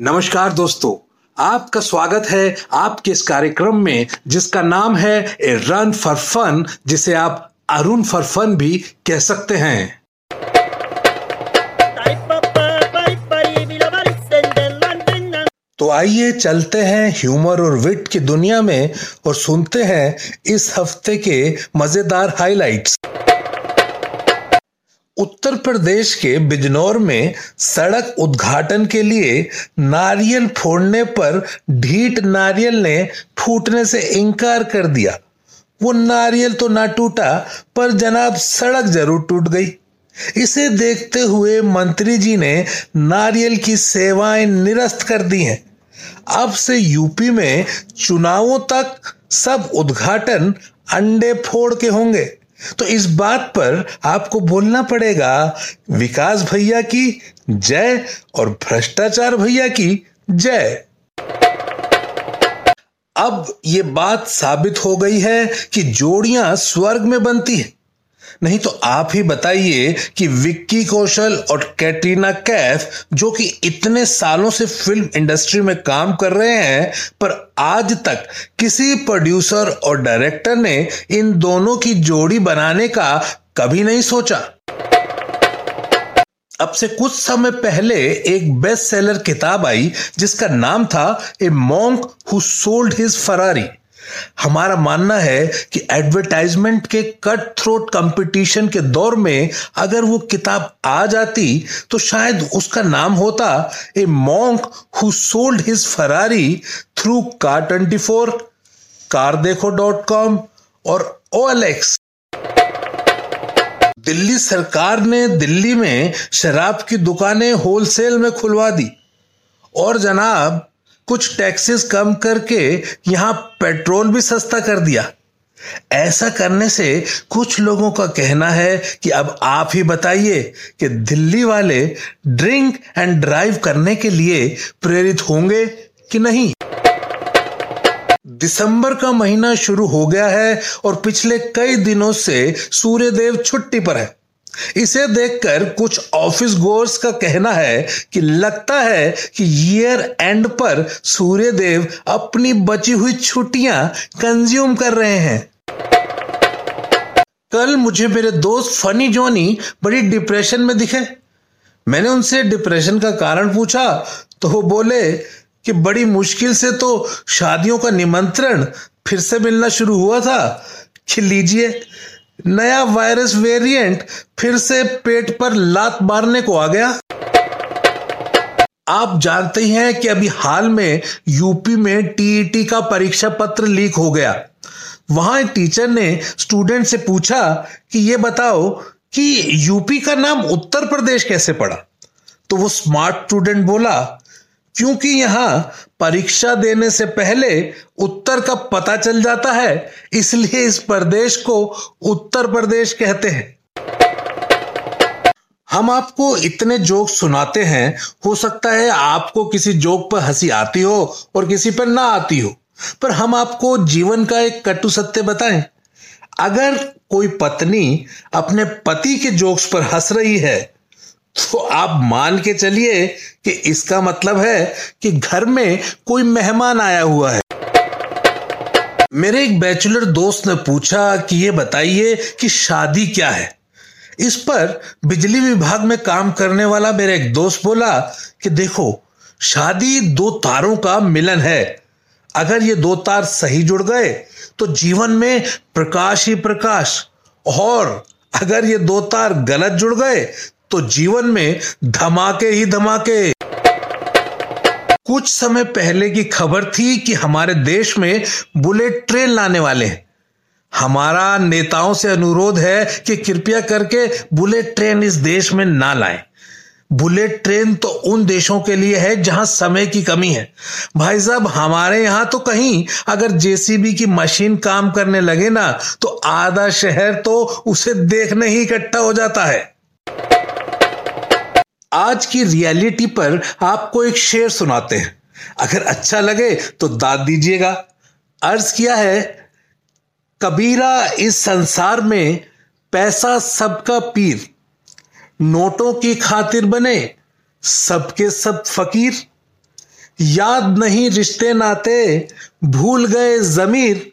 नमस्कार दोस्तों, आपका स्वागत है आपके इस कार्यक्रम में, जिसका नाम है ए रन फॉर फन, जिसे आप अरुण फॉर फन भी कह सकते हैं। तो आइए चलते हैं ह्यूमर और विट की दुनिया में और सुनते हैं इस हफ़्ते के मज़ेदार हाइलाइट्स। उत्तर प्रदेश के बिजनौर में सड़क उद्घाटन के लिए नारियल फोड़ने पर ढीठ नारियल ने फूटने से इनकार कर दिया। वो नारियल तो ना टूटा, पर जनाब सड़क ज़रूर टूट गई। इसे देखते हुए मंत्री जी ने नारियल की सेवाएँ निरस्त कर दी हैं। अब से यूपी में चुनावों तक सब उद्घाटन अंडे फोड़ के होंगे। तो इस बात पर आपको बोलना पड़ेगा, विकास भैया की जय और भ्रष्टाचार भैया की जय। अब ये बात साबित हो गई है कि जोड़ियाँ स्वर्ग में बनती है। नहीं तो आप ही बताइए कि विक्की कौशल और कैटरीना कैफ, जो कि इतने सालों से फ़िल्म इंडस्ट्री में काम कर रहे हैं, पर आज तक किसी प्रोड्यूसर और डायरेक्टर ने इन दोनों की जोड़ी बनाने का कभी नहीं सोचा। अब से कुछ समय पहले एक बेस्ट सेलर किताब आई, जिसका नाम था a monk who sold his Ferrari. हमारा मानना है कि एडवर्टाइजमेंट के कट थ्रोट कंपटीशन के दौर में अगर वो किताब आ जाती तो शायद उसका नाम होता, a monk who sold his Ferrari through car twenty four CarDekho dot com और ओ दिल्ली सरकार ने दिल्ली में शराब की दुकानें होलसेल में खुलवा दी। और जनाब कुछ टैक्सेस कम करके यहाँ पेट्रोल भी सस्ता कर दिया। ऐसा करने से कुछ लोगों का कहना है कि अब आप ही बताइए कि दिल्ली वाले ड्रिंक एंड ड्राइव करने के लिए प्रेरित होंगे कि नहीं। दिसंबर का महीना शुरू हो गया है और पिछले कई दिनों से सूर्यदेव छुट्टी पर है। इसे देखकर कुछ ऑफ़िस गोर्स का कहना है कि लगता है कि ईयर एंड पर सूर्यदेव अपनी बची हुई छुट्टियाँ कंज्यूम कर रहे हैं। कल मुझे मेरे दोस्त फनी जोनी बड़ी डिप्रेशन में दिखे। मैंने उनसे डिप्रेशन का कारण पूछा तो वो बोले कि बड़ी मुश्किल से तो शादियों का निमंत्रण फिर से मिलना शुरू हुआ था। कि लीजिए। नया वायरस वेरिएंट फिर से पेट पर लात मारने को आ गया। आप जानते हैं कि अभी हाल में यूपी में टीईटी का परीक्षा पत्र लीक हो गया। वहाँ एक टीचर ने स्टूडेंट से पूछा कि ये बताओ कि यूपी का नाम उत्तर प्रदेश कैसे पड़ा? तो वो स्मार्ट स्टूडेंट बोला क्योंकि यहाँ परीक्षा देने से पहले उत्तर का पता चल जाता है, इसलिए इस प्रदेश को उत्तर प्रदेश कहते हैं। हम आपको इतने जोक सुनाते हैं, हो सकता है आपको किसी जोक पर हँसी आती हो और किसी पर ना आती हो, पर हम आपको जीवन का एक कटु सत्य बताएँ। अगर कोई पत्नी अपने पति के जोक्स पर हंस रही है तो आप मान के चलिए कि इसका मतलब है कि घर में कोई मेहमान आया हुआ है। मेरे एक बैचलर दोस्त ने पूछा कि ये बताइए कि शादी क्या है। इस पर बिजली विभाग में काम करने वाला मेरा एक दोस्त बोला कि देखो, शादी दो तारों का मिलन है। अगर ये दो तार सही जुड़ गए तो जीवन में प्रकाश ही प्रकाश। और अगर ये दो तार गलत जुड़ गए तो जीवन में धमाके ही धमाके। कुछ समय पहले की खबर थी कि हमारे देश में बुलेट ट्रेन लाने वाले हैं। हमारा नेताओं से अनुरोध है कि कृपया करके बुलेट ट्रेन इस देश में ना लाएँ। बुलेट ट्रेन तो उन देशों के लिए है जहाँ समय की कमी है। भाई साहब, हमारे यहाँ तो कहीं अगर जेसीबी की मशीन काम करने लगे ना तो आधा शहर तो उसे देखने ही इकट्ठा हो जाता है। आज की रियलिटी पर आपको एक शेर सुनाते हैं। अगर अच्छा लगे तो दाद दीजिएगा। अर्ज़ किया है, कबीरा इस संसार में पैसा सबका पीर। नोटों की खातिर बने सबके सब फकीर। याद नहीं रिश्ते नाते भूल गए जमीर।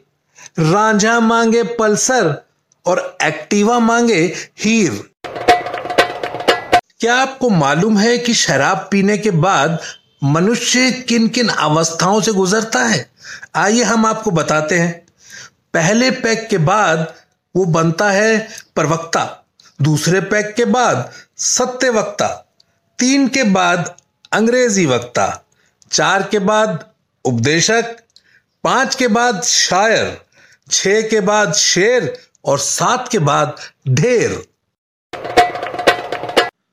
रांझा मांगे पल्सर और एक्टिवा मांगे हीर। क्या आपको मालूम है कि शराब पीने के बाद मनुष्य किन किन अवस्थाओं से गुजरता है? आइए हम आपको बताते हैं। पहले पैक के बाद वो बनता है प्रवक्ता, दूसरे पैक के बाद सत्य वक्ता, तीन के बाद अंग्रेज़ी वक्ता, चार के बाद उपदेशक, पाँच के बाद शायर छ के बाद शेर और सात के बाद ढेर।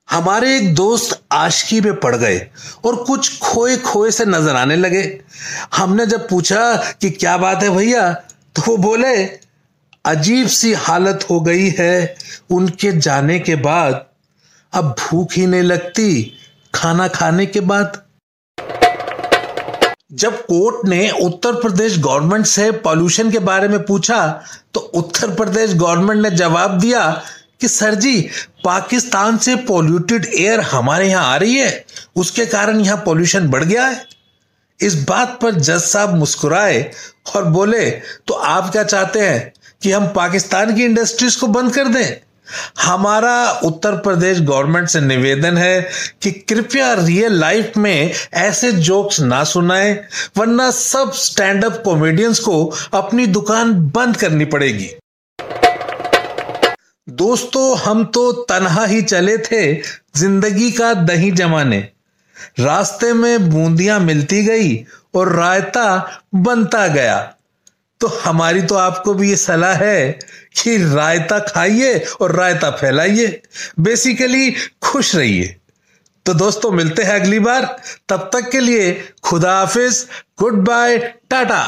हमारे एक दोस्त आशकी में पड़ गए और कुछ खोए खोए से नज़र आने लगे। हमने जब पूछा कि क्या बात है भैया तो वो बोले, अजीब सी हालत हो गई है उनके जाने के बाद। अब भूख ही नहीं लगती, खाना खाने के बाद। जब कोर्ट ने उत्तर प्रदेश गवर्नमेंट से पॉल्यूशन के बारे में पूछा तो उत्तर प्रदेश गवर्नमेंट ने जवाब दिया कि सर जी, पाकिस्तान से पोल्यूटेड एयर हमारे यहाँ आ रही है। उसके कारण यहाँ पॉल्यूशन बढ़ गया है। इस बात पर जज साहब मुस्कुराए और बोले तो आप क्या चाहते हैं कि हम पाकिस्तान की इंडस्ट्रीज़ को बंद कर दें? हमारा उत्तर प्रदेश गवर्नमेंट से निवेदन है कि कृपया रियल लाइफ में ऐसे जोक्स ना सुनाएँ, वरना सब स्टैंड अप कॉमेडियंस को अपनी दुकान बंद करनी पड़ेगी। दोस्तों, हम तो तनहा ही चले थे ज़िंदगी का दही जमाने। रास्ते में बूंदियाँ मिलती गई और रायता बनता गया। तो हमारी तो आपको भी ये सलाह है कि रायता खाइए और रायता फैलाइए। बेसिकली खुश रहिए। तो दोस्तों, मिलते हैं अगली बार। तब तक के लिए खुदा हाफिज, गुड बाय, टाटा।